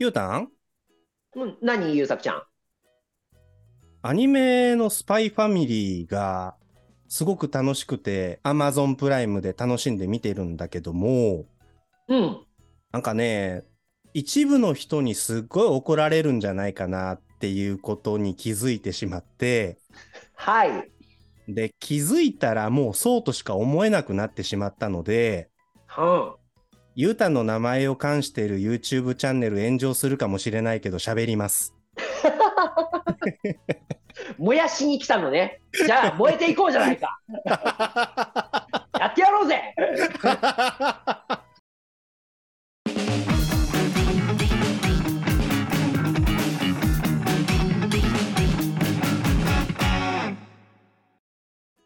ゆうたん？うん、何、ゆうさくちゃん？アニメのスパイファミリーがすごく楽しくて Amazon プライムで楽しんで見てるんだけども、うん。なんかね、一部の人にすっごい怒られるんじゃないかなっていうことに気づいてしまって、はい。で、気づいたらもうそうとしか思えなくなってしまったので、うん。ゆうたんの名前を冠している YouTube チャンネル炎上するかもしれないけど喋ります。燃やしに来たのね。じゃあ、燃えていこうじゃないか。やってやろうぜ。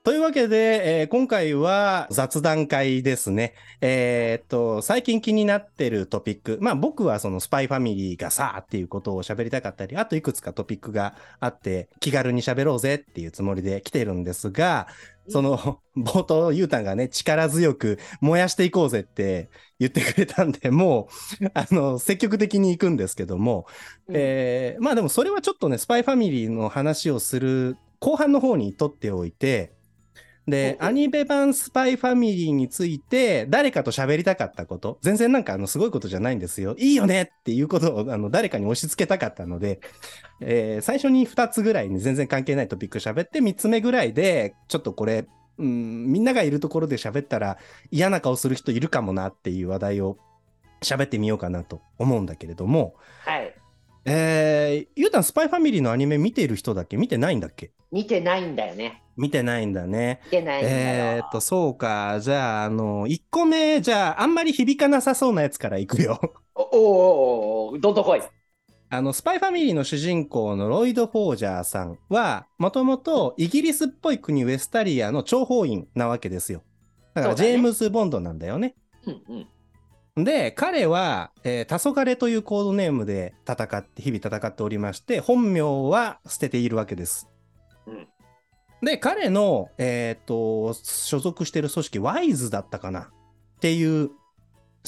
というわけで、えー今回は雑談会ですね。えーっと、最近気になってるトピック。まあ僕はそのスパイファミリーがさあっていうことを喋りたかったり、あといくつかトピックがあって、気軽に喋ろうぜっていうつもりで来てるんですが、その冒頭、ゆうたんがね、力強く燃やしていこうぜって言ってくれたんで、もう、あの、積極的に行くんですけども、えーまあでもそれはちょっとね、スパイファミリーの話をする後半の方に取っておいて、で、アニメ版スパイファミリーについて誰かと喋りたかったこと、全然なんかあのすごいことじゃないんですよ。いいよねっていうことをあの誰かに押し付けたかったので、えー最初に2つぐらいに全然関係ないトピック喋って、3つ目ぐらいで、ちょっとこれ、うん、みんながいるところで喋ったら嫌な顔する人いるかもなっていう話題を喋ってみようかなと思うんだけれども、はい。えー、ゆうたん、スパイファミリーのアニメ見ている人だっけ？見てないんだっけ？見てないんだよね。見てないんだね。見てないんだよ。えーっと、そうか。じゃあ、あの、1個目、じゃあ、あんまり響かなさそうなやつからいくよ。おおおおどんどん来い。あの、スパイファミリーの主人公のロイド・フォージャーさんは、もともとイギリスっぽい国ウェスタリアの諜報員なわけですよ。だから、ジェームズ・ボンドなんだよね。うんうん。で、彼は、えー、黄昏というコードネームで戦って、日々戦っておりまして、本名は捨てているわけです。うんで、彼の、えっ、と、所属している組織、ワイズだったかな？っていう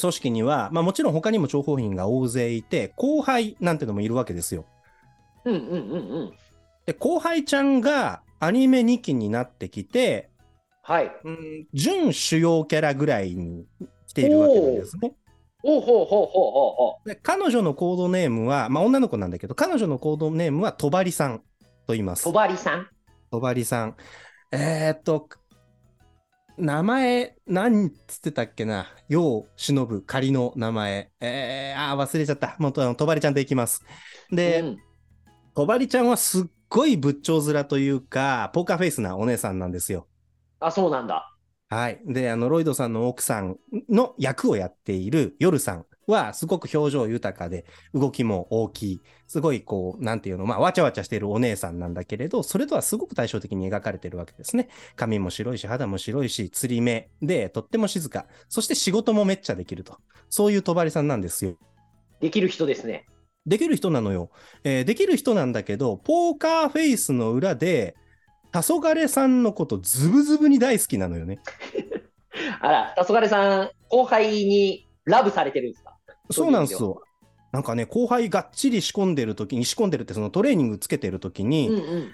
組織には、まあもちろん他にも諜報員が大勢いて、後輩なんてのもいるわけですよ。うんうんうんうん。で、後輩ちゃんがアニメ2期になってきて、はい。うん、準主要キャラぐらいに来ているわけなんですね。おうほうほうほうほうほで彼女のコードネームは、まあ女の子なんだけど、彼女のコードネームはとばりさんと言いまう。すと。ばりさん？とばりさん。えー、っと、名前、なんつってたっけな？世を忍ぶ仮の名前。えー、あー忘れちゃった。もうととばりちゃんでいきます。で、うんとばりちゃんはすっごい仏頂面というか、ポーカーフェイスなお姉さんなんですよ。あ、そうなんだ。はい。で、あの、ロイドさんの奥さんの役をやっている夜さんは、すごく表情豊かで、動きも大きい、すごいこう、なんていうの、まあ、わちゃわちゃしているお姉さんなんだけれど、それとはすごく対照的に描かれているわけですね。髪も白いし、肌も白いし、釣り目で、とっても静か。そして仕事もめっちゃできると。そういうとばりさんなんですよ。できる人ですね。できる人なのよ。えーできる人なんだけど、ポーカーフェイスの裏で、黄昏さんのことズブズブに大好きなのよね。あら、黄昏さん、後輩にラブされてるんですか？そうなんですよ。なんかね、後輩がっちり仕込んでる時に、仕込んでるってそのトレーニングつけてる時に、うんうん。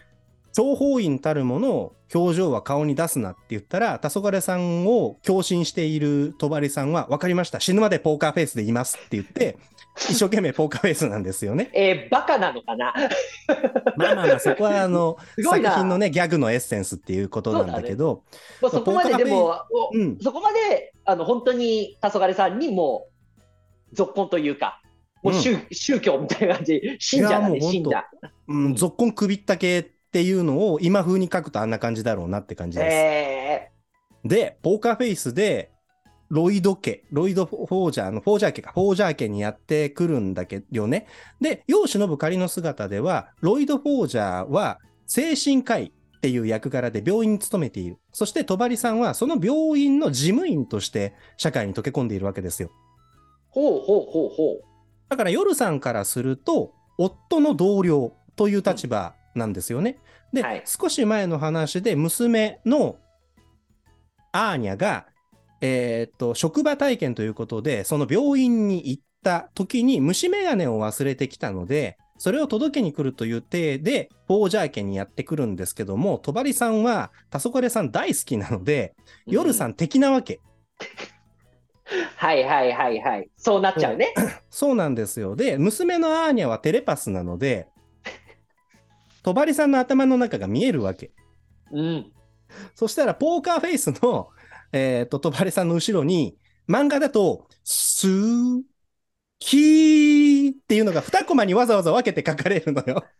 諜報員たるもの、表情は顔に出すなって言ったら、黄昏さんを共振している戸張さんは、分かりました、死ぬまでポーカーフェイスで言いますって言って、一生懸命ポーカーフェイスなんですよね。えー、バカなのかな？まあまあまあ、そこはあの、作品のね、ギャグのエッセンスっていうことなんだけど、まあそこまででも、おうんそこまであの本当に黄昏さんにもう続婚というか、もう宗,、宗教みたいな感じ、信者だね、信者。うん、ぞっこん首ったけっていうのを今風に書くとあんな感じだろうなって感じです。えで、ポーカーフェイスで、ロイド家、ロイド・フォージャーの、フォージャー家か、フォージャー家にやってくるんだけどね。で、世を忍ぶ仮の姿では、ロイド・フォージャーは精神科医っていう役柄で病院に勤めている。そして、戸張さんはその病院の事務員として社会に溶け込んでいるわけですよ。ー、ほうほうほうほう。だから、夜さんからすると、夫の同僚という立場なんですよね。で、はい少し前の話で、娘のアーニャが、えーっと、職場体験ということで、その病院に行っった時に虫眼鏡を忘れてきたので、それを届けに来るという体で、ポージャー家にやってくるんですけども、戸張さんは、黄昏さん大好きなので、夜さん的なわけ。はいはいはいはい。そうなっちゃうね。そうなんですよ。で、娘のアーニャはテレパスなので、戸張さんの頭の中が見えるわけ。うん。そしたら、ポーカーフェイスの、えっ、と、戸張さんの後ろに、漫画だと、スー、キーっていうのが2コマにわざわざ分けて書かれるのよ。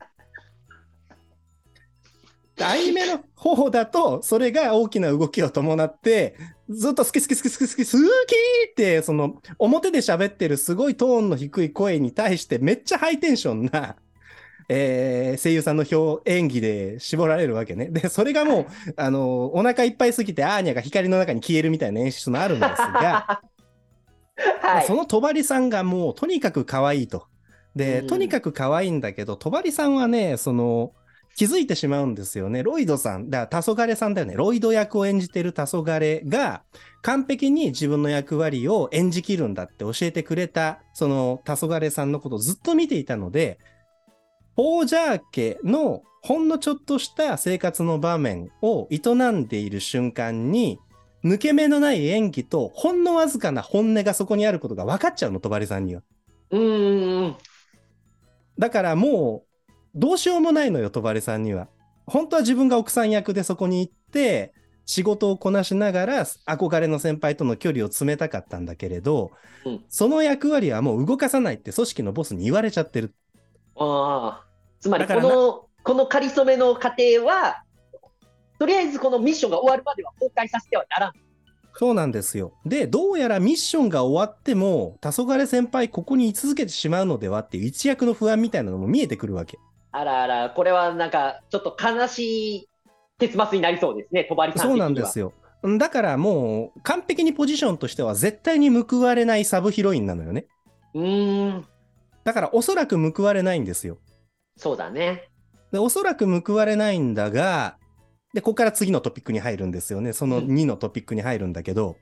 アニメの方だと、それが大きな動きを伴って、ずっとスキスキスキスキスキスーキーって、その、表で喋ってるすごいトーンの低い声に対して、めっちゃハイテンションな、えー声優さんの表、演技で絞られるわけね。で、それがもう、あの、お腹いっぱいすぎて、アーニャが光の中に消えるみたいな演出もあるんですが、はい。その戸張さんがもうとにかく可愛いと。で、うんとにかく可愛いんだけど、戸張さんはね、その、気づいてしまうんですよね。ロイドさん、だから黄昏さんだよね。ロイド役を演じてる黄昏が、完璧に自分の役割を演じきるんだって教えてくれた、その黄昏さんのことをずっと見ていたので、ポージャー家のほんのちょっとした生活の場面を営んでいる瞬間に、抜け目のない演技と、ほんのわずかな本音がそこにあることが分かっちゃうの、戸張さんには。うーん。だからもう、どうしようもないのよ、戸張さんには。本当は自分が奥さん役でそこに行って、仕事をこなしながら、憧れの先輩との距離を詰めたかったんだけれど、うんその役割はもう動かさないって組織のボスに言われちゃってる。ああ。つまり、この、この仮初めの過程は、とりあえずこのミッションが終わるまでは公開させてはならん。そうなんですよ。で、どうやらミッションが終わっても、黄昏先輩ここに居続けてしまうのではっていう一躍の不安みたいなのも見えてくるわけ。あらあら、これはなんか、ちょっと悲しい結末になりそうですね、戸張さん。そうなんですよ。だからもう完璧にポジションとしては絶対に報われないサブヒロインなのよね。うーん。だからおそらく報われないんですよ。そうだね。で、おそらく報われないんだが、で、ここから次のトピックに入るんですよね。そのうん2のトピックに入るんだけど、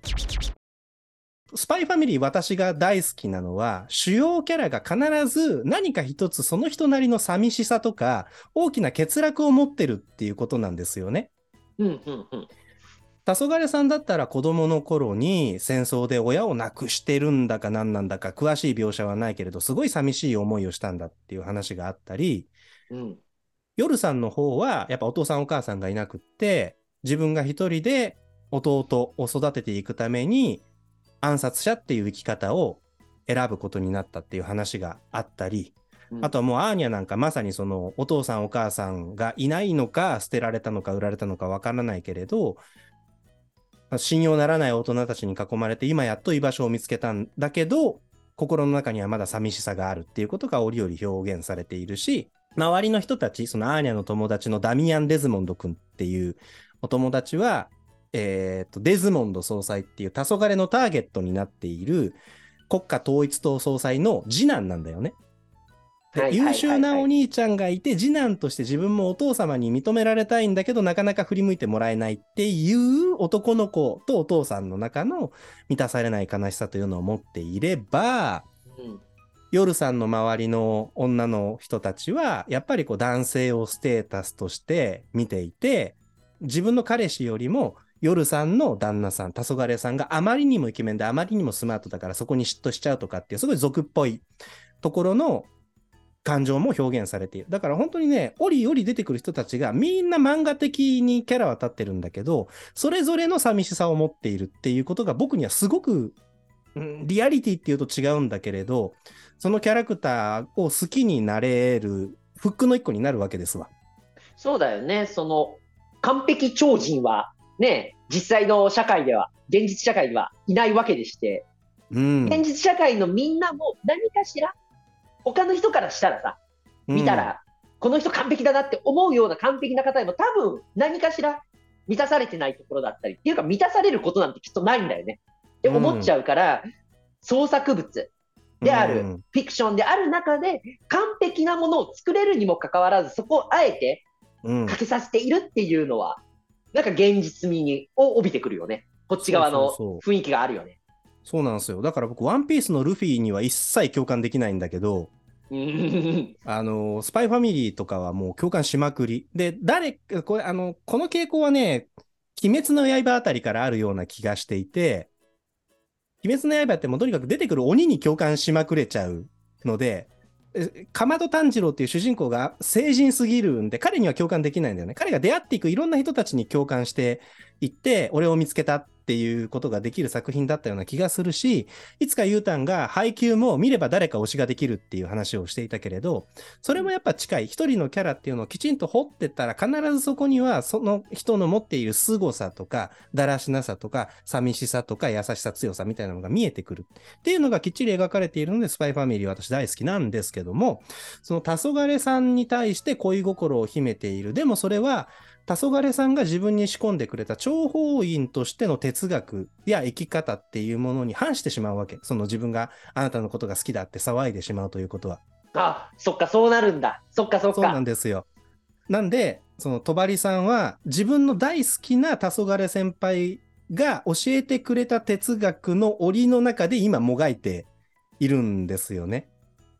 スパイファミリー私が大好きなのは、主要キャラが必ず何か一つその人なりの寂しさとか、大きな欠落を持ってるっていうことなんですよね。うんうんうん。黄昏さんだったら子供の頃に戦争で親を亡くしてるんだか何なんだか詳しい描写はないけれど、すごい寂しい思いをしたんだっていう話があったり、うん。夜さんの方はやっぱお父さんお母さんがいなくって、自分が一人で弟を育てていくために暗殺者っていう生き方を選ぶことになったっていう話があったり、うんあとはもうアーニャなんかまさにそのお父さんお母さんがいないのか捨てられたのか売られたのかわからないけれど、まあ信用ならない大人たちに囲まれて今やっと居場所を見つけたんだけど、心の中にはまだ寂しさがあるっていうことが折々表現されているし、周りの人たち、そのアーニャの友達のダミアン・デズモンド君っていうお友達は、えーと、デズモンド総裁っていう黄昏のターゲットになっている国家統一党総裁の次男なんだよね。優秀なお兄ちゃんがいて、次男として自分もお父様に認められたいんだけど、なかなか振り向いてもらえないっていう男の子とお父さんの中の満たされない悲しさというのを持っていれば、うん。夜さんの周りの女の人たちは、やっぱりこう男性をステータスとして見ていて、自分の彼氏よりも夜さんの旦那さん、黄昏さんがあまりにもイケメンであまりにもスマートだからそこに嫉妬しちゃうとかっていう、すごい俗っぽいところの感情も表現されている。だから本当にね、折々出てくる人たちがみんな漫画的にキャラは立ってるんだけど、それぞれの寂しさを持っているっていうことが僕にはすごく、うんリアリティっていうと違うんだけれど、そのキャラクターを好きになれるフックの一個になるわけですわ。そうだよね。その、完璧超人は、ね、実際の社会では、現実社会ではいないわけでして、うん。現実社会のみんなも何かしら、他の人からしたらさ、見たら、この人完璧だなって思うような完璧な方でも多分何かしら満たされてないところだったり、っていうか満たされることなんてきっとないんだよね。って思っちゃうから、創作物である、うんフィクションである中で完璧なものを作れるにもかかわらず、そこをあえてうんかけさせているっていうのは、なんか現実味にを帯びてくるよね。こっち側の雰囲気があるよね。そうなんですよ。だから僕、ワンピースのルフィには一切共感できないんだけど、うんあの、スパイファミリーとかはもう共感しまくり。で、誰、これ、あの、この傾向はね、鬼滅の刃あたりからあるような気がしていて、鬼滅の刃ってもうとにかく出てくる鬼に共感しまくれちゃうので、えかまど炭治郎っていう主人公が成人すぎるんで、彼には共感できないんだよね。彼が出会っていくいろんな人たちに共感していって、俺を見つけたっっていうことができる作品だったような気がするし、いつかゆうたんが配給も見れば誰か推しができるっていう話をしていたけれど、それもやっぱ近い。一人のキャラっていうのをきちんと掘ってたら、必ずそこにはその人の持っている凄さとか、だらしなさとか、寂しさとか、優しさ、強さみたいなのが見えてくる。っていうのがきっちり描かれているので、スパイファミリーは私大好きなんですけども、その黄昏さんに対して恋心を秘めている。でもそれは、黄昏さんが自分に仕込んでくれた諜報員としての哲学や生き方っていうものに反してしまうわけ。その自分があなたのことが好きだって騒いでしまうということは。あ、そっか、そうなるんだ。そっか、そっそうなか。んですよ。なんで、その戸さんは自分の大好きな黄昏先輩が教えてくれた哲学の檻の中で今もがいているんですよね。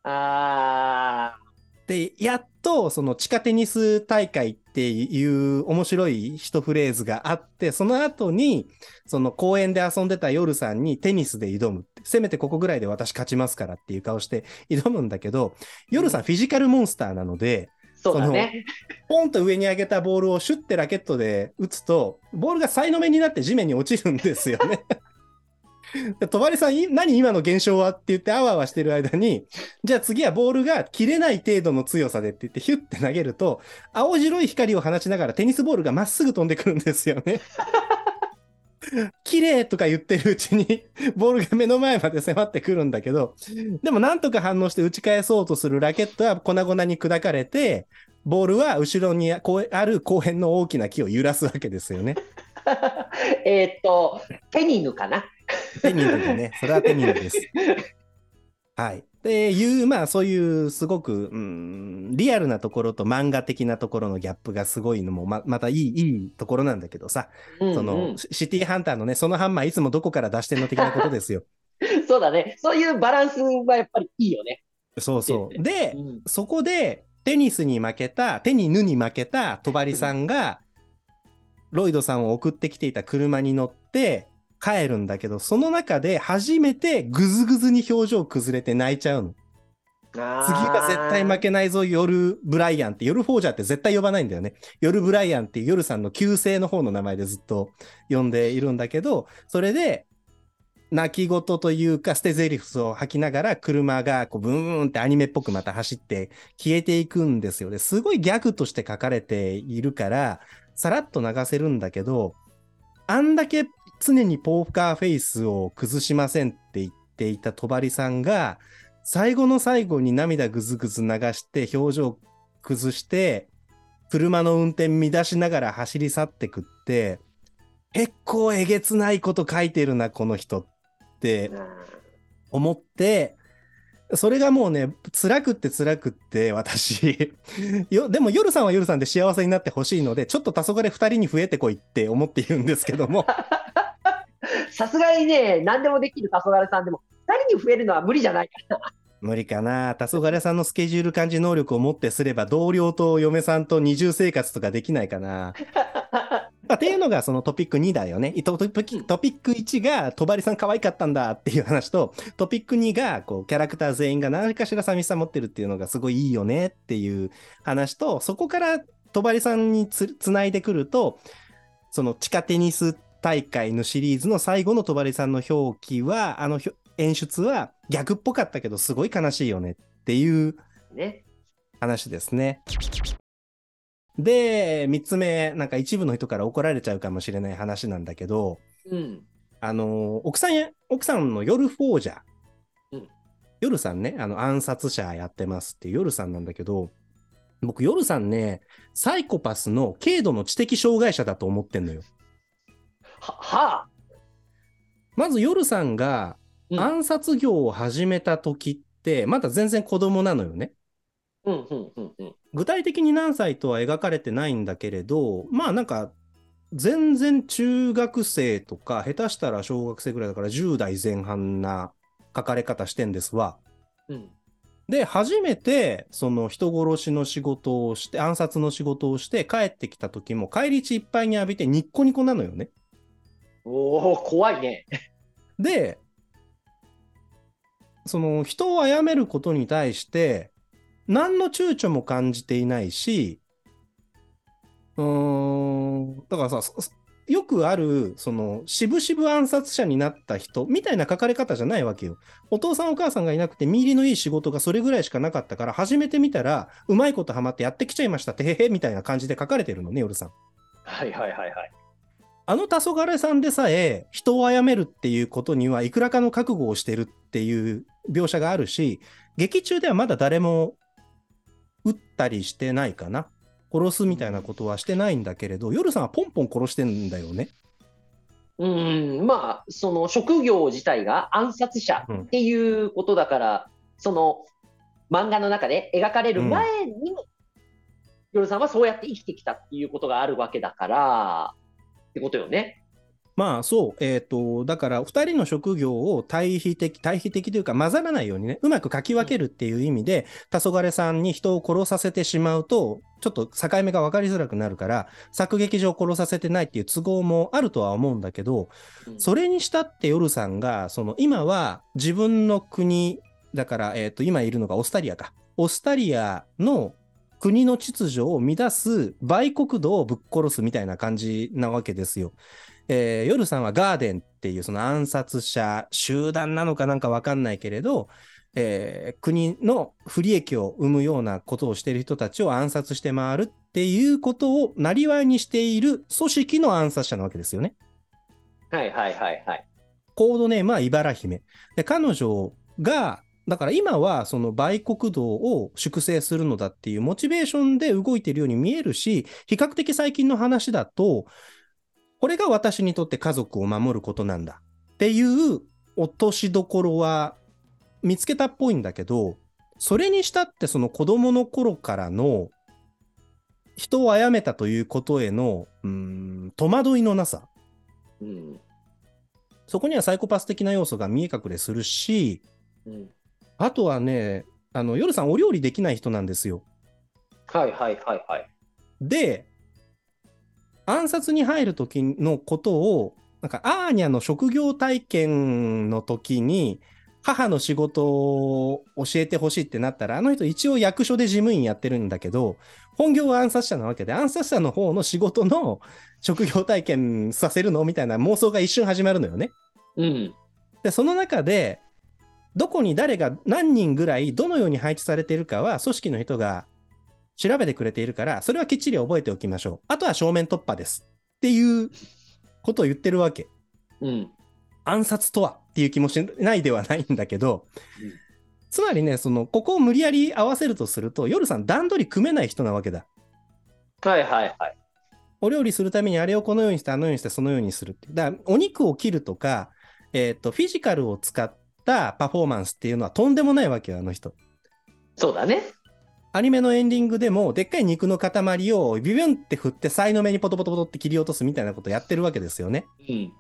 あで、やっとその地下テニス大会っていう面白い一フレーズがあって、その後にその公園で遊んでた夜さんにテニスで挑む。せめてここぐらいで私勝ちますからっていう顔して挑むんだけど、夜さんフィジカルモンスターなので、ーそうだね。ポンと上に上げたボールをシュッてラケットで打つと、ボールがサイの目になって地面に落ちるんですよね。で戸張さん、何今の現象はって言ってあわあわしてる間に、じゃあ次はボールが切れない程度の強さでって言ってヒュッて投げると、青白い光を放ちながらテニスボールがまっすぐ飛んでくるんですよね。綺麗とか言ってるうちに、ボールが目の前まで迫ってくるんだけど、でもなんとか反応して打ち返そうとするラケットは粉々に砕かれて、ボールは後ろにある公園の大きな木を揺らすわけですよね。えっと、ペニヌかな。テニヌでね、それはテニヌです。はい。っていう、まあそういうすごく、うん、リアルなところと漫画的なところのギャップがすごいのもままたいい、いいところなんだけどさ、うんうんそのシシティハンターのね、そのハンマーいつもどこから出してんの的なことですよ。そうだね。そういうバランスはやっぱりいいよね。そうそう。で、うんそこでテニスに負けた、テニヌに負けた戸張さんが、ロイドさんを送ってきていた車に乗って帰るんだけど、その中で初めてぐずぐずに表情崩れて泣いちゃうの。次は絶対負けないぞ、夜ブライアンって、夜フォージャーって絶対呼ばないんだよね。夜ブライアンって夜さんの旧姓の方の名前でずっと呼んでいるんだけど、それで、泣き言というか、捨て台詞を吐きながら、車がこうブーンってアニメっぽくまた走って消えていくんですよね。すごいギャグとして書かれているから、さらっと流せるんだけど、あんだけ常にポーカーフェイスを崩しませんって言っていた戸張さんが、最後の最後に涙ぐずぐず流して表情崩して車の運転乱しながら走り去ってくって結構えげつないこと書いてるなこの人って思ってそれがもうね辛くって辛くって私。よでも夜さんは夜さんで幸せになってほしいのでちょっと黄昏2人に増えてこいって思っているんですけども。さすがにね、何でもできる黄昏さんでも、2人に増えるのは無理じゃないかな。無理かな黄昏さんのスケジュール感じ能力をもってすれば同僚と嫁さんと二重生活とかできないかな まあっていうのがそのトピック2だよね。トトピックトピック1が、戸張さん可愛かったんだっていう話と、トピック2が、こう、キャラクター全員が何かしら寂しさ持ってるっていうのがすごいいいよねっていう話と、そこから戸張さんにつつないでくると、その地下テニス大会のシリーズの最後の戸張さんの表記は、あの演出は逆っぽかったけど、すごい悲しいよねっていうね。話ですね。で、三つ目、なんか一部の人から怒られちゃうかもしれない話なんだけど、うん。あの、奥さんや、奥さんの夜フォージャー。うん夜さんね、あの、暗殺者やってますっていう夜さんなんだけど、僕、夜さんね、サイコパスの軽度の知的障害者だと思ってんのよ。は、はあ。まず夜さんがうん暗殺業を始めた時って、まだ全然子供なのよね。うん、うん、うん、うん。具体的に何歳とは描かれてないんだけれど、まあなんか、全然中学生とか、下手したら小学生ぐらいだから10代前半な書かれ方してんですわ。うん。で、初めて、その人殺しの仕事をして、暗殺の仕事をして、帰ってきた時も、帰り血いっぱいに浴びてニッコニコなのよね。おお、怖いね。で、その人を殺めることに対して、何の躊躇も感じていないし、うーん、だからさ、そよくある、その、渋々暗殺者になった人みたいな書かれ方じゃないわけよ。お父さんお母さんがいなくて、見入りのいい仕事がそれぐらいしかなかったから、始めてみたら、うまいことハマってやってきちゃいましたって、へへ、みたいな感じで書かれてるのね、夜さん。はいはいはいはい。あの黄昏さんでさえ人を殺めるっていうことにはいくらかの覚悟をしてるっていう描写があるし、劇中ではまだ誰も撃ったりしてないかな。殺すみたいなことはしてないんだけれど、夜さんはポンポン殺してんだよね。うん、まあ、その職業自体が暗殺者っていうことだから、その漫画の中で描かれる前にも、夜さんはそうやって生きてきたっていうことがあるわけだから、ってことよね。まあそう、えっ、と、だから2人の職業を対比的、対比的というか混ざらないようにね、うまく書き分けるっていう意味で、黄昏さんに人を殺させてしまうと、ちょっと境目が分かりづらくなるから、作劇上殺させてないっていう都合もあるとは思うんだけど、うんそれにしたって夜さんが、その今は自分の国、だから、えっ、と、今いるのがオスタリアか。オスタリアの国の秩序を乱す売国奴をぶっ殺すみたいな感じなわけですよ。えー夜さんはガーデンっていうその暗殺者集団なのかなんかわかんないけれど、えー国の不利益を生むようなことをしている人たちを暗殺して回るっていうことをなりわいにしている組織の暗殺者なわけですよね。はいはいはいはい。コードネームは茨姫。で、彼女が、だから今はその売国道を粛清するのだっていうモチベーションで動いているように見えるし、比較的最近の話だと、これが私にとって家族を守ることなんだっていう落としどころは見つけたっぽいんだけど、それにしたってその子供の頃からの人を殺めたということへの、うーん、戸惑いのなさ。うん。そこにはサイコパス的な要素が見え隠れするし、うん。あとはね、あの、夜さんお料理できない人なんですよ。はいはいはいはい。で、暗殺に入る時のことを、なんか、アーニャの職業体験の時に、母の仕事を教えてほしいってなったら、あの人一応役所で事務員やってるんだけど、本業は暗殺者なわけで、暗殺者の方の仕事の職業体験させるのみたいな妄想が一瞬始まるのよね。うん。で、その中で、どこに誰が何人ぐらい、どのように配置されているかは、組織の人が調べてくれているから、それはきっちり覚えておきましょう。あとは正面突破です。っていうことを言ってるわけ。うん。暗殺とはっていう気もしないではないんだけど、うんつまりね、その、ここを無理やり合わせるとすると、夜さん段取り組めない人なわけだ。はいはいはい。お料理するためにあれをこのようにして、あのようにして、そのようにするって。だから、お肉を切るとか、えっ、と、フィジカルを使ったパフォーマンスっていうのはとんでもないわけよ、あの人。そうだね。アニメのエンディングでも、でっかい肉の塊をビビュンって振って、才の目にポトポトポトって切り落とすみたいなことやってるわけですよね。うん。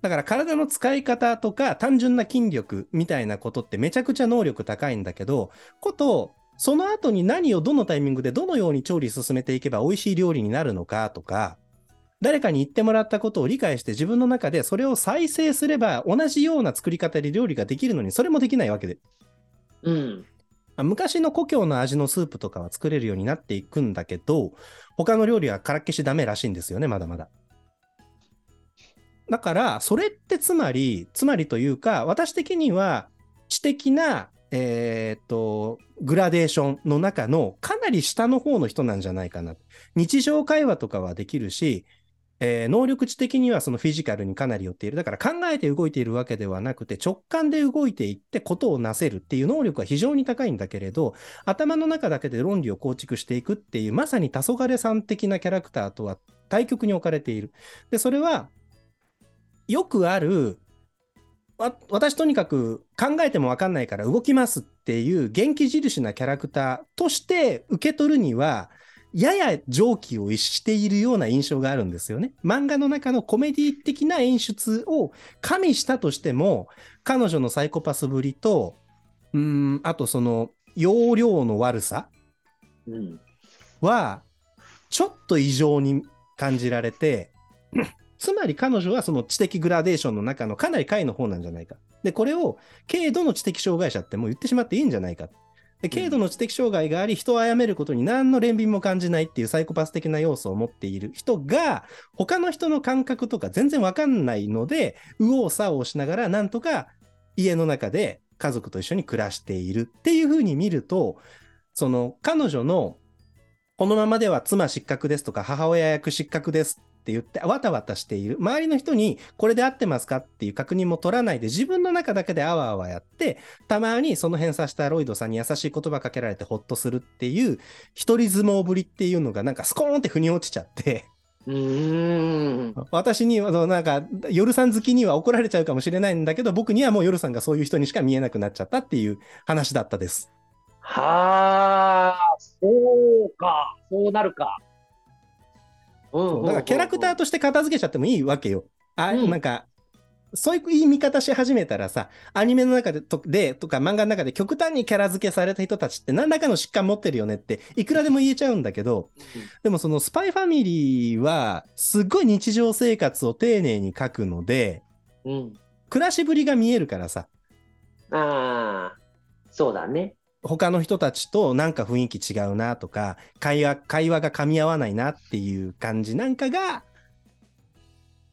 だから体の使い方とか単純な筋力みたいなことってめちゃくちゃ能力高いんだけど、こと、その後に何をどのタイミングでどのように調理進めていけば美味しい料理になるのかとか、誰かに言ってもらったことを理解して自分の中でそれを再生すれば同じような作り方で料理ができるのにそれもできないわけで。うん。まあ昔の故郷の味のスープとかは作れるようになっていくんだけど、他の料理はからっきしダメらしいんですよね、まだまだ。だから、それってつまり、つまりというか、私的には知的な、えーっと、グラデーションの中のかなり下の方の人なんじゃないかな。日常会話とかはできるし、えー能力値的にはそのフィジカルにかなり寄っている。だから考えて動いているわけではなくて、直感で動いていってことをなせるっていう能力は非常に高いんだけれど、頭の中だけで論理を構築していくっていう、まさに黄昏さん的なキャラクターとは対極に置かれている。で、それは、よくある、私とにかく考えても分かんないから動きますっていう元気印なキャラクターとして受け取るには、やや常軌を逸しているような印象があるんですよね。漫画の中のコメディ的な演出を加味したとしても、彼女のサイコパスぶりと、うーん、あとその、容量の悪さうん。は、ちょっと異常に感じられて、つまり彼女はその知的グラデーションの中のかなり下位の方なんじゃないか。で、これを軽度の知的障害者ってもう言ってしまっていいんじゃないか。で軽度の知的障害があり、人を殺めることに何の憐憫も感じないっていうサイコパス的な要素を持っている人が、他の人の感覚とか全然わかんないので、右往左往しながらなんとか家の中で家族と一緒に暮らしているっていうふうに見ると、その彼女のこのままでは妻失格ですとか母親役失格ですって言ってわたわたしている周りの人にこれで合ってますかっていう確認も取らないで自分の中だけであわあわやってたまにその辺さしたロイドさんに優しい言葉かけられてほっとするっていう一人相撲ぶりっていうのがなんかスコーンって腑に落ちちゃってうーん。私にはなんか夜さん好きには怒られちゃうかもしれないんだけど僕にはもう夜さんがそういう人にしか見えなくなっちゃったっていう話だったです。はあ、そうか、そうなるか。だからキャラクターとして片付けちゃってもいいわけよ。あ、うんなんか、そういう言い見方し始めたらさ、アニメの中でとでとか漫画の中で極端にキャラ付けされた人たちって何らかの疾患持ってるよねっていくらでも言えちゃうんだけど、でもそのスパイファミリーはすっごい日常生活を丁寧に描くので、うん。暮らしぶりが見えるからさ、ああ、そうだね。他の人たちとなんか雰囲気違うなとか、会話、会話が噛み合わないなっていう感じなんかが、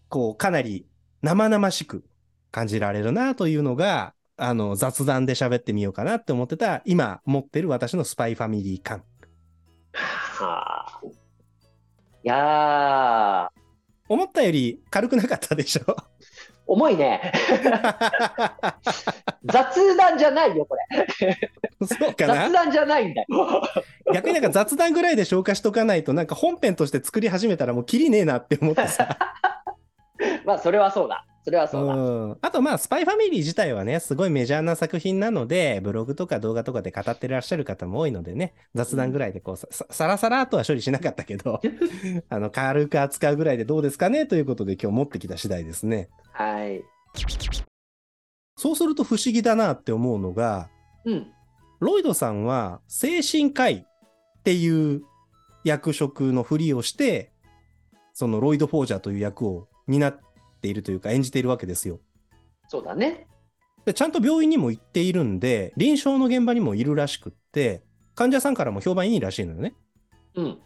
こう、かなり生々しく感じられるなというのが、あの、雑談で喋ってみようかなって思ってた、今持ってる私のスパイファミリー感。はあ。いやー、思ったより軽くなかったでしょ？重いね。雑談じゃないよ、これ。そうかな？雑談じゃないんだよ。逆になんか雑談ぐらいで消化しとかないと、なんか本編として作り始めたらもうキリねえなって思ってさ。まあ、それはそうだ。それはそうだ。うんあとまあ、スパイファミリー自体はね、すごいメジャーな作品なので、ブログとか動画とかで語ってらっしゃる方も多いのでね、雑談ぐらいでこう、さささらさらとは処理しなかったけど、あの、軽く扱うぐらいでどうですかね？ということで今日持ってきた次第ですね。はい。そうすると不思議だなって思うのが、うん。ロイドさんは精神科医っていう役職のふりをして、そのロイド・フォージャーという役を担っているというか演じているわけですよ。そうだね。でちゃんと病院にも行っているんで、臨床の現場にもいるらしくって、患者さんからも評判いいらしいのよね。うん。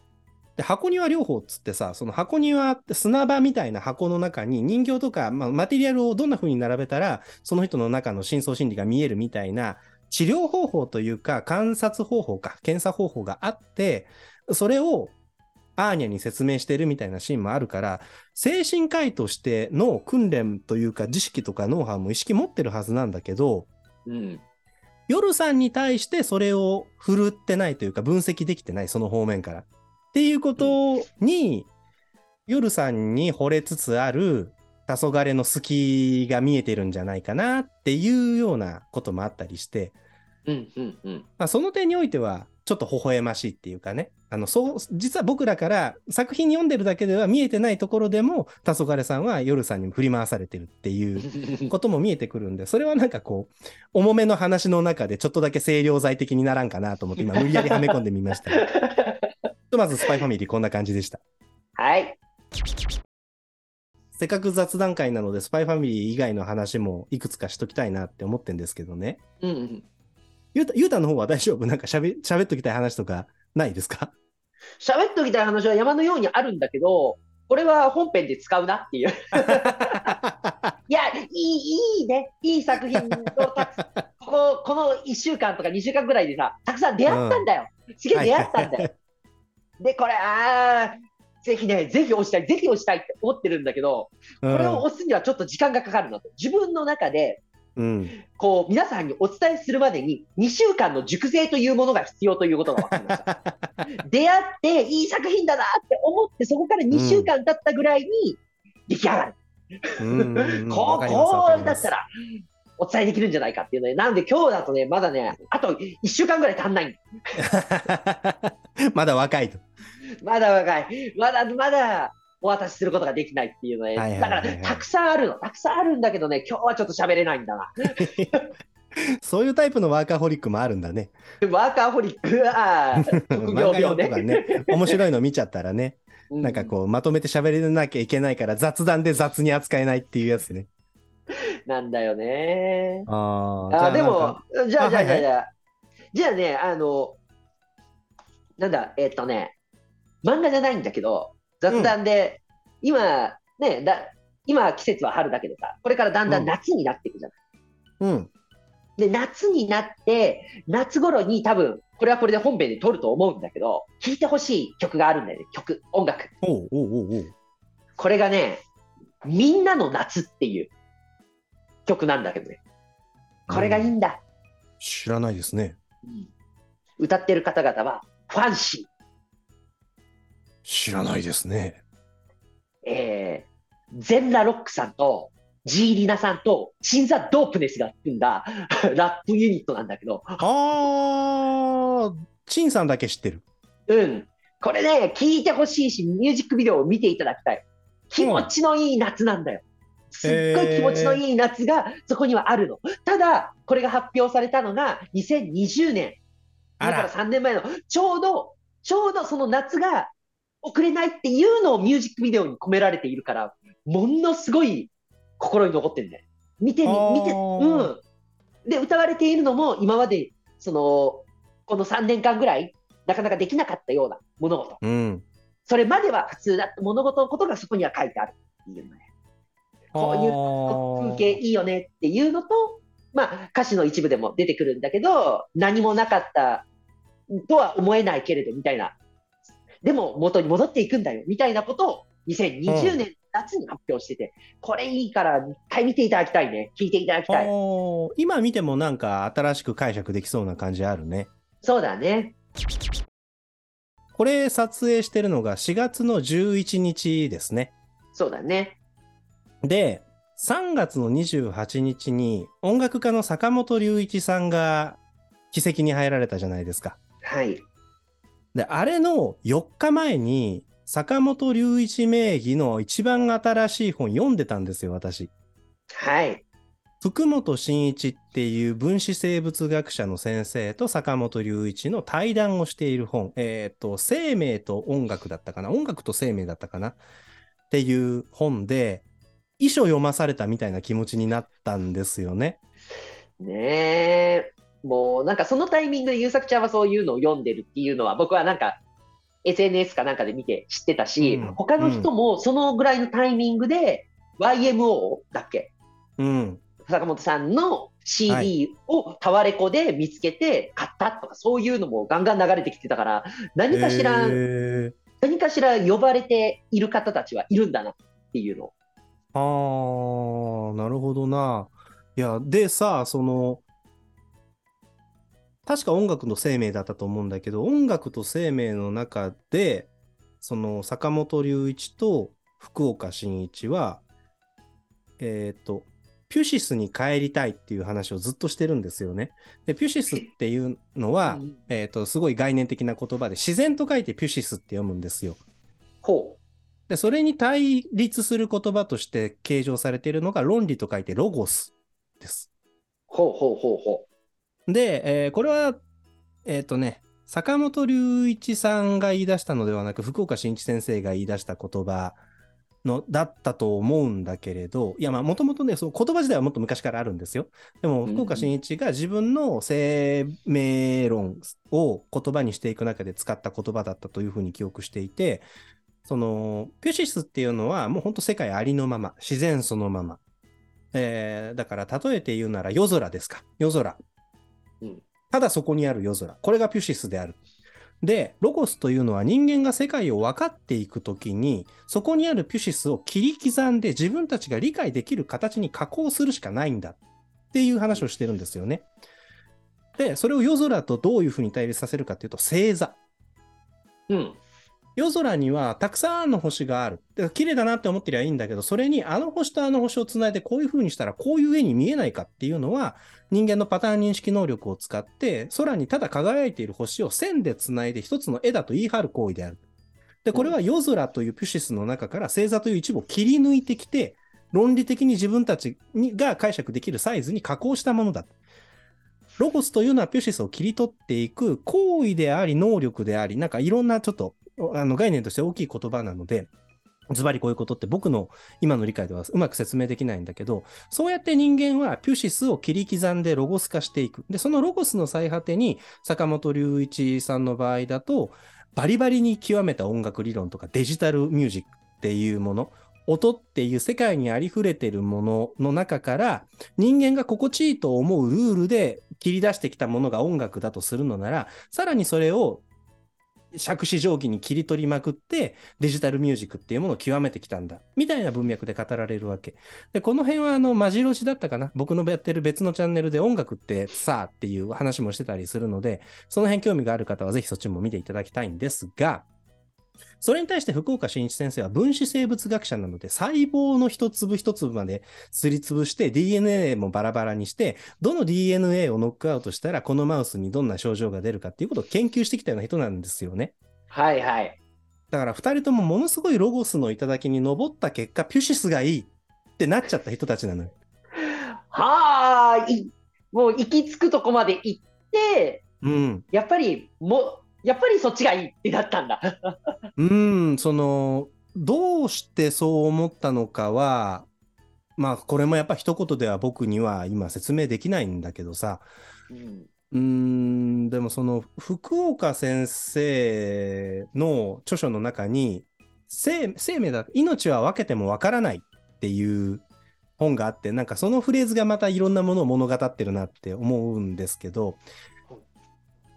で、箱庭療法っつってさ、その箱庭って砂場みたいな箱の中に人形とか、まあ、マテリアルをどんな風に並べたら、その人の中の深層心理が見えるみたいな治療方法というか、観察方法か、検査方法があって、それをアーニャに説明してるみたいなシーンもあるから、精神科医としての訓練というか、知識とかノウハウも意識持ってるはずなんだけど、うん。夜さんに対してそれを振るってないというか分析できてないその方面から。っていうことに、夜さんに惚れつつある黄昏の隙が見えてるんじゃないかなっていうようなこともあったりして、うん。うん。うん。まあ、その点においてはちょっと微笑ましいっていうかね、あのそう実は僕らから作品読んでるだけでは見えてないところでも黄昏さんは夜さんに振り回されてるっていう ことも見えてくるんで、それはなんかこう、重めの話の中でちょっとだけ清涼剤的にならんかなと思って、今無理やりはめ込んでみました。とまずスパイファミリーこんな感じでした。はい。せっかく雑談会なので、スパイファミリー以外の話もいくつかしときたいなって思ってんですけどね。うんうん。ゆうた、ゆうたの方は大丈夫？なんか喋、喋っときたい話とかないですか？喋っときたい話は山のようにあるんだけど、これは本編で使うなっていう。いや、いい、いいね。いい作品をたくここ、この1週間とか2週間ぐらいでさ、たくさん出会ったんだよ。すげえ出会ったんだよ。で、これ、あー、ぜひね、ぜひ押したい、ぜひ押したいって思ってるんだけど、これを押すにはちょっと時間がかかるなと。自分の中で、うん。こう、皆さんにお伝えするまでに、2週間の熟成というものが必要ということが分かりました。出会って、いい作品だなって思って、そこから2週間経ったぐらいに出来上がる。こう、こだったら、お伝えできるんじゃないかっていうので、なんで今日だとね、まだね、あと1週間ぐらい足んない。まだ若いと。まだ若い。まだ、まだ、お渡しすることができないっていうので、はいはいだから、たくさんあるの。たくさんあるんだけどね、今日はちょっと喋れないんだな。そういうタイプのワーカホリックもあるんだね。ワーカーホリックは、職業病とかね。ね、面白いの見ちゃったらね、なんかこう、まとめて喋れなきゃいけないから雑談で雑に扱えないっていうやつね。うん。なんだよね。ああ、でも、じゃあ、じゃあ、じゃあ、じゃあ、じゃあね、あの、なんだ、えっとね、漫画じゃないんだけど、雑談で、今、ね、だ、今季節は春だけどさ、これからだんだん夏になっていくじゃない。うん。で、夏になって、夏頃に多分、これはこれで本編で撮ると思うんだけど、聴いてほしい曲があるんだよね、曲、音楽。おうおうおうおうこれがね、みんなの夏っていう曲なんだけどね。これがいいんだ。知らないですね。うん歌ってる方々は、ファンシ知らないですね。ー、えー、ゼンラロックさんと、ジーリナさんと、シンザ・ドープネスが組んだ ラップユニットなんだけど、あー、チンさんだけ知ってる。うん。これね、聞いてほしいし、ミュージックビデオを見ていただきたい。気持ちのいい夏なんだよ。すっごい気持ちのいい夏がそこにはあるの。ただ、これが発表されたのが2020年。だから3年前の、ちょうど、ちょうどその夏が遅れないっていうのをミュージックビデオに込められているから、ものすごい心に残ってるんだよ。見てみ、見て、うん。で、歌われているのも今まで、その、この3年間ぐらい、なかなかできなかったような物事。うん。それまでは普通だった物事のことがそこには書いてあるっていうのね。こういう風景いいよねっていうのと、まあ歌詞の一部でも出てくるんだけど、何もなかったとは思えないけれどみたいな。でも元に戻っていくんだよみたいなことを2020年夏に発表してて、これいいから一回見ていただきたいね。聞いていただきたい。今見てもなんか新しく解釈できそうな感じあるね。そうだね。これ撮影してるのが4月の11日ですね。そうだね。で、3月の28日に音楽家の坂本龍一さんが奇跡に入られたじゃないですか。はい。で、あれの4日前に坂本龍一名義の一番新しい本読んでたんですよ、私。はい。福本真一っていう分子生物学者の先生と坂本龍一の対談をしている本。えっ、と、生命と音楽だったかな音楽と生命だったかなっていう本で、遺書読まされたみたいな気持ちになったんですよね。ねえ。もうなんかそのタイミングで優作ちゃんはそういうのを読んでるっていうのは僕はなんか SNS かなんかで見て知ってたし、うん他の人もそのぐらいのタイミングで YMO だっけ？うん。坂本さんのは CD をタワレコで見つけて買ったとかそういうのもガンガン流れてきてたから何かしら、何かしら呼ばれている方たちはいるんだなっていうのをあー、なるほどな。いや、でさ、その、確か音楽の生命だったと思うんだけど、音楽と生命の中で、その坂本龍一と福岡伸一は、えっ、と、ピュシスに帰りたいっていう話をずっとしてるんですよね。で、ピュシスっていうのは、うんえっ、と、すごい概念的な言葉で、自然と書いてピュシスって読むんですよ。ほで、それに対立する言葉として計上されているのが論理と書いてロゴスです。うほうほうほうほで、えーこれは、えっ、とね、坂本龍一さんが言い出したのではなく、福岡伸一先生が言い出した言葉のだったと思うんだけれど、いや、まあ、もともとね、その言葉自体はもっと昔からあるんですよ。でも、うん福岡伸一が自分の生命論を言葉にしていく中で使った言葉だったというふうに記憶していて、その、ピュシスっていうのは、もう本当世界ありのまま、自然そのまま。えーだから、例えて言うなら夜空ですか。夜空。ただそこにある夜空。これがピュシスである。で、ロゴスというのは人間が世界を分かっていくときに、そこにあるピュシスを切り刻んで自分たちが理解できる形に加工するしかないんだっていう話をしてるんですよね。で、それを夜空とどういうふうに対立させるかっていうと、星座。うん。夜空にはたくさんの星がある。で綺麗だなって思ってりゃいいんだけど、それにあの星とあの星をつないでこういう風にしたらこういう絵に見えないかっていうのは、人間のパターン認識能力を使って、空にただ輝いている星を線でつないで一つの絵だと言い張る行為である。で、これは夜空というピュシスの中から星座という一部を切り抜いてきて、論理的に自分たちが解釈できるサイズに加工したものだ。ロゴスというのはピュシスを切り取っていく行為であり、能力であり、なんかいろんなちょっとあの概念として大きい言葉なので、ズバリこういうことって僕の今の理解ではうまく説明できないんだけど、そうやって人間はピュシスを切り刻んでロゴス化していく。で、そのロゴスの最果てに坂本龍一さんの場合だと、バリバリに極めた音楽理論とかデジタルミュージックっていうもの、音っていう世界にありふれてるものの中から人間が心地いいと思うルールで切り出してきたものが音楽だとするのなら、さらにそれを杓子定規に切り取りまくってデジタルミュージックっていうものを極めてきたんだ。みたいな文脈で語られるわけ。でこの辺はあのマジロジだったかな？僕のやってる別のチャンネルで音楽ってさあっていう話もしてたりするのでその辺興味がある方はぜひそっちも見ていただきたいんですがそれに対して福岡伸一先生は分子生物学者なので細胞の一粒一粒まですりつぶして DNA もバラバラにしてどの DNA をノックアウトしたらこのマウスにどんな症状が出るかっていうことを研究してきたような人なんですよね。はいはい。だから2人ともものすごいロゴスの頂に登った結果ピュシスがいいってなっちゃった人たちなのよ。はあ、いもう行き着くとこまで行って、うん。やっぱりもう、やっぱりそっちがいいってなったんだ。うん、その、どうしてそう思ったのかは、まあ、これもやっぱ一言では僕には今説明できないんだけどさ、うんうん、でもその福岡先生の著書の中に、生生命だ、命は分けても分からないっていう本があって、なんかそのフレーズがまたいろんなものを物語ってるなって思うんですけど、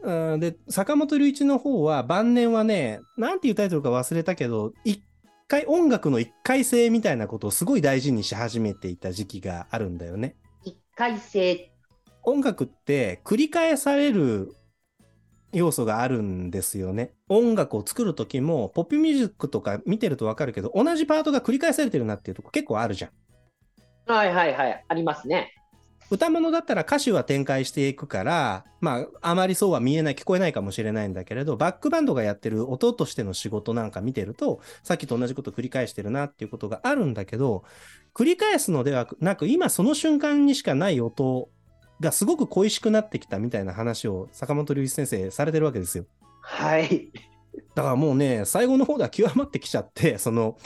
うんで、坂本龍一の方は晩年はね、なんていうタイトルか忘れたけど、一回音楽の一回性みたいなことをすごい大事にし始めていた時期があるんだよね。一回性。音楽って繰り返される要素があるんですよね。音楽を作る時も、ポップミュージックとか見てるとわかるけど、同じパートが繰り返されてるなっていうとこ結構あるじゃん。はいはいはい。ありますね。歌物だったら歌詞は展開していくから、まあ、あまりそうは見えない、聞こえないかもしれないんだけれど、バックバンドがやってる音としての仕事なんか見てると、さっきと同じこと繰り返してるなっていうことがあるんだけど、繰り返すのではなく、今その瞬間にしかない音がすごく恋しくなってきたみたいな話を坂本龍一先生されてるわけですよ。はい。だからもうね、最後の方では極まってきちゃって、その、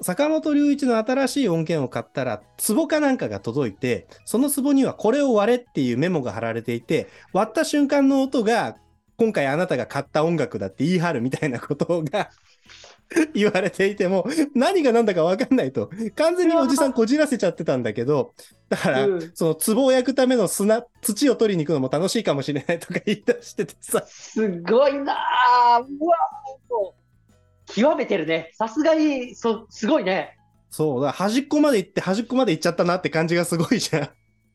坂本龍一の新しい音源を買ったら、壺かなんかが届いて、その壺にはこれを割れっていうメモが貼られていて、割った瞬間の音が、今回あなたが買った音楽だって言い張るみたいなことが 言われていても、何が何だか分かんないと。完全におじさんこじらせちゃってたんだけど、だから、うん。その壺を焼くための砂、土を取りに行くのも楽しいかもしれないとか言い出しててさ、すごいなあうわ極めてるね。さすがに、そ、すごいね。そう、だから端っこまで行って端っこまで行っちゃったなって感じがすごいじゃん。う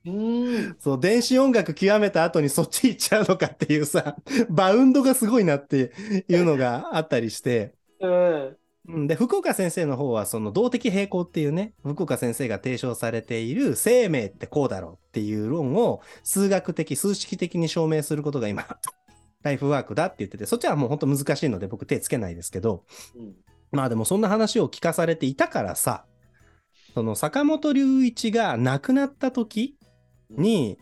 ーん。そう、電子音楽極めた後にそっち行っちゃうのかっていうさ、バウンドがすごいなっていうのがあったりして、うん。うんで、福岡先生の方はその動的平衡っていうね、福岡先生が提唱されている生命ってこうだろうっていう論を数学的、数式的に証明することが今、ライフワークだって言ってて、そっちはもう本当難しいので僕手つけないですけど、うんまあでもそんな話を聞かされていたからさ、その坂本龍一が亡くなった時に、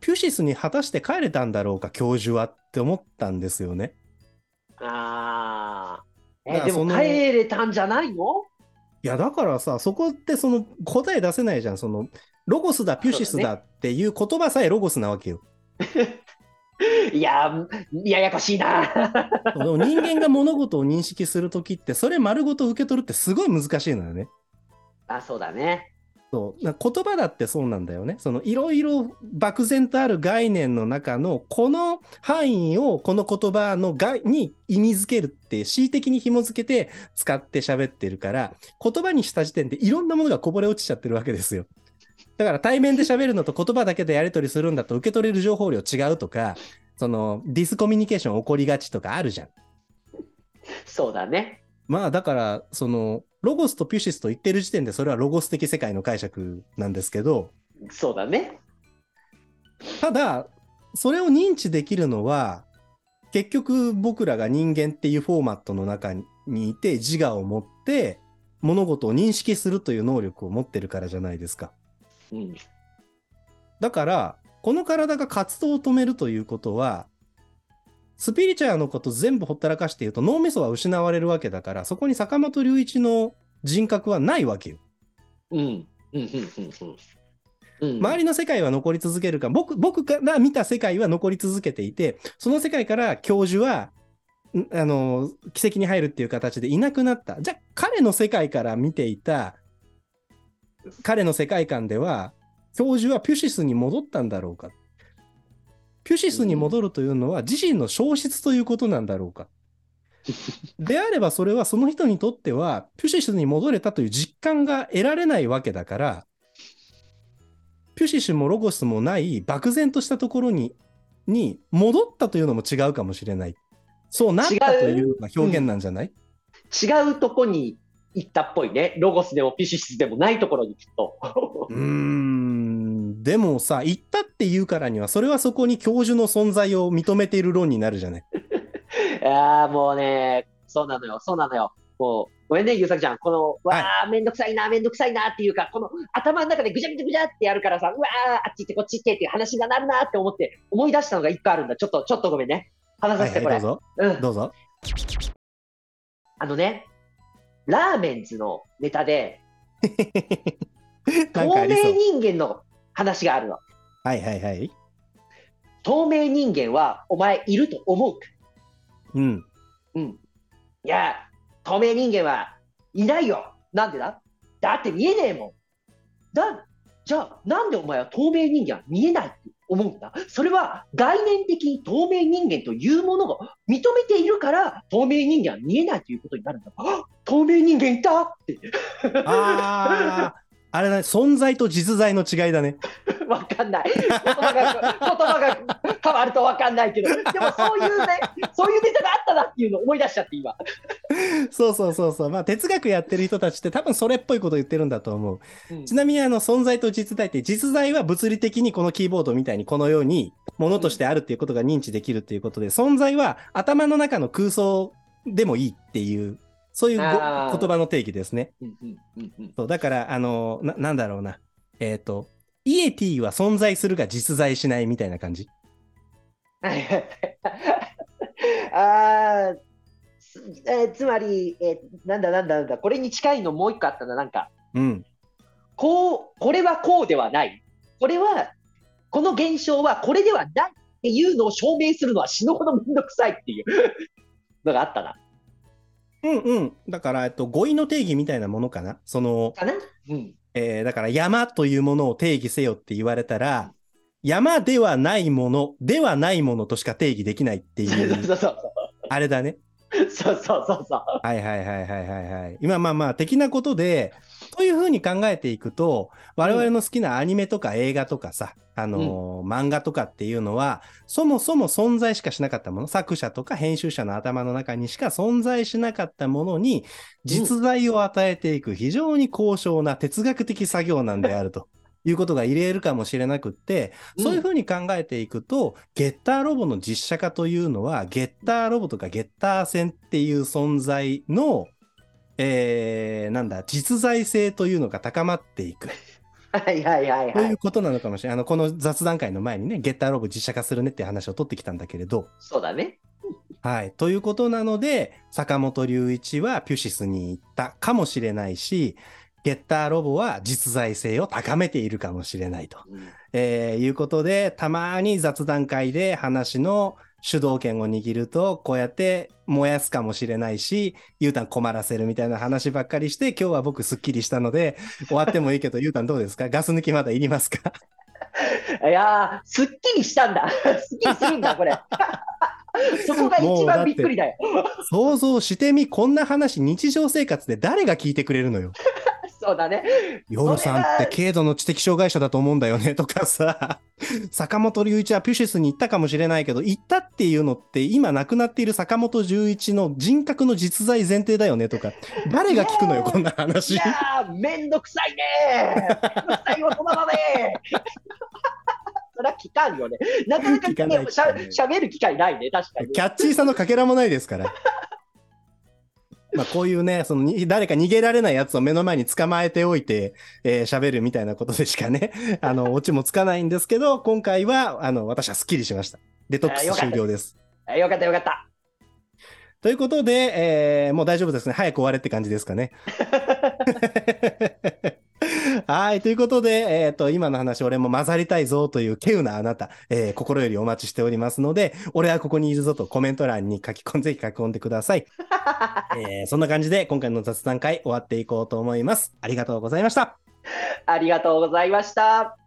ピュシスに果たして帰れたんだろうか、教授はって思ったんですよね。ああ。え、だからそのでも帰れたんじゃないの？いや、だからさ、そこってその答え出せないじゃん。その、ロゴスだ、ピュシスだっていう言葉さえロゴスなわけよ。いやー、ややこしいな。でも人間が物事を認識するときって、それ丸ごと受け取るってすごい難しいのよね。あ、そうだね。そうな言葉だってそうなんだよね。そのいろいろ漠然とある概念の中のこの範囲をこの言葉のがに意味づけるって恣意的に紐づけて使って喋ってるから言葉にした時点でいろんなものがこぼれ落ちちゃってるわけですよ。だから対面で喋るのと言葉だけでやり取りするんだと受け取れる情報量違うとかそのディスコミュニケーション起こりがちとかあるじゃん。そうだね。まあだからそのロゴスとピュシスと言ってる時点でそれはロゴス的世界の解釈なんですけどそうだね。ただそれを認知できるのは結局僕らが人間っていうフォーマットの中にいて自我を持って物事を認識するという能力を持ってるからじゃないですか。うん。だから、この体が活動を止めるということは、スピリチュアルのこと全部ほったらかして言うと脳みそは失われるわけだから、そこに坂本龍一の人格はないわけよ。うん。うん。うん。うん。うん。周りの世界は残り続けるか、僕、僕から見た世界は残り続けていて、その世界から教授は、んあの、奇跡に入るっていう形でいなくなった。じゃあ、彼の世界から見ていた、彼の世界観では、教授はピュシスに戻ったんだろうか。ピュシスに戻るというのは自身の消失ということなんだろうか。であればそれはその人にとってはピュシスに戻れたという実感が得られないわけだから、ピュシスもロゴスもない漠然としたところにに戻ったというのも違うかもしれない。そうなったというような表現なんじゃない、違うとこに行ったっぽいね。ロゴスでもピシシスでもないところにきっと。うーん、でもさ、言ったって言うからには、それはそこに教授の存在を認めている論になるじゃない。いやーもうね、そうなのよ、そうなのよ。もう、ごめんね、ゆうさくちゃん。この、わー、めんどくさいな、めんどくさいなっていうか、この頭の中でぐちゃぐちゃぐちゃってやるからさ、うわー、あっち行ってこっち行ってっていう話がなるなって思って、思い出したのが一個あるんだ。ちょっと、ちょっとごめんね。話させて、これ。はいはい、どうぞ。うん。どうぞ。あのね、ラーメンズのネタで、透明。人間の話があるの。はいはいはい。透明人間は、お前いると思うか？うん。うん。いや、透明人間はいないよ。なんでだ？だって見えねえもん。だ、じゃあ、なんでお前は透明人間は見えないって？思うんだそれは概念的に透明人間というものを認めているから、透明人間は見えないということになるんだ。透明人間いたって。ああ、あれだね、存在と実在の違いだね。わかんない。言葉が、言葉が変わるとわかんないけど、でもそういうね、そういうネタがあったなっていうのを思い出しちゃって、今。そうそうそうそう。まあ、哲学やってる人たちって多分それっぽいこと言ってるんだと思う。うんちなみに、あの、存在と実在って、実在は物理的にこのキーボードみたいにこのように、ものとしてあるっていうことが認知できるっていうことで、存在は頭の中の空想でもいいっていう、そういう言葉の定義ですね。うんうんうんうんそうだから、あの、な、なんだろうな。えっ、と、イエティは存在するが実在しないみたいな感じ？あえーつまり、えーなんだなんだなんだ、これに近いのもう一個あったな、なんか、うん。こう、これはこうではない。これは、この現象はこれではないっていうのを証明するのは死ぬほどめんどくさいっていう のがあったな。うんうん。だから、えっと、語彙の定義みたいなものかな？その、かな？うん。えーだから山というものを定義せよって言われたら、山ではないもの、ではないものとしか定義できないっていそうう、そうそうあれだね。そう。そうそうそうそう。はいはいはいはいはいはい。今まあまあ的なことで、そういうふうに考えていくと、我々の好きなアニメとか映画とかさ、あのー漫画とかっていうのは、そもそも存在しかしなかったもの、作者とか編集者の頭の中にしか存在しなかったものに、実在を与えていく非常に高尚な哲学的作業なんであると。いうことが言えるかもしれなくって、そういうふうに考えていくと、ゲッターロボの実写化というのは、ゲッターロボとかゲッター戦っていう存在の、えー、なんだ、実在性というのが高まっていく。はいはいはいとはい。いうことなのかもしれない。あの、この雑談会の前にね、ゲッターロボ実写化するねって話を取ってきたんだけれど、そうだね。はい。ということなので、坂本龍一はピュシスに行ったかもしれないし、ゲッターロボは実在性を高めているかもしれないと。うんえーいうことで、たまに雑談会で話の主導権を握ると、こうやって燃やすかもしれないし、ゆうたん困らせるみたいな話ばっかりして、今日は僕すっきりしたので、終わってもいいけど、ゆうたんどうですか？ガス抜きまだいりますか？いやー、すっきりしたんだ。すっきりするんだ、これ。そこが一番びっくりだよ。想像してみ、こんな話日常生活で誰が聞いてくれるのよ。そうだね。ヨロさんって軽度の知的障害者だと思うんだよねとかさ、坂本龍一はピュシスに行ったかもしれないけど、行ったっていうのって今亡くなっている坂本龍一の人格の実在前提だよねとか、誰が聞くのよ、こんな話い。やー、めんどくさいねー。めんどくさい大人だねー。そりゃ聞かんよね。なかなか聞かねしゃしゃべる機会ないね、確かに。キャッチーさのかけらもないですから。まあこういうね、そのに誰か逃げられないやつを目の前に捕まえておいて、えー喋るみたいなことでしかね、あの、オチもつかないんですけど、今回は、あの、私はスッキリしました。デトックス終了です。あよかったよかった。ということで、えーもう大丈夫ですね。早く終われって感じですかね。はい。ということで、えっ、と、今の話、俺も混ざりたいぞという稀有なあなた、えー心よりお待ちしておりますので、俺はここにいるぞとコメント欄に書き込ん、ぜひ書き込んでください。えーそんな感じで、今回の雑談会終わっていこうと思います。ありがとうございました。ありがとうございました。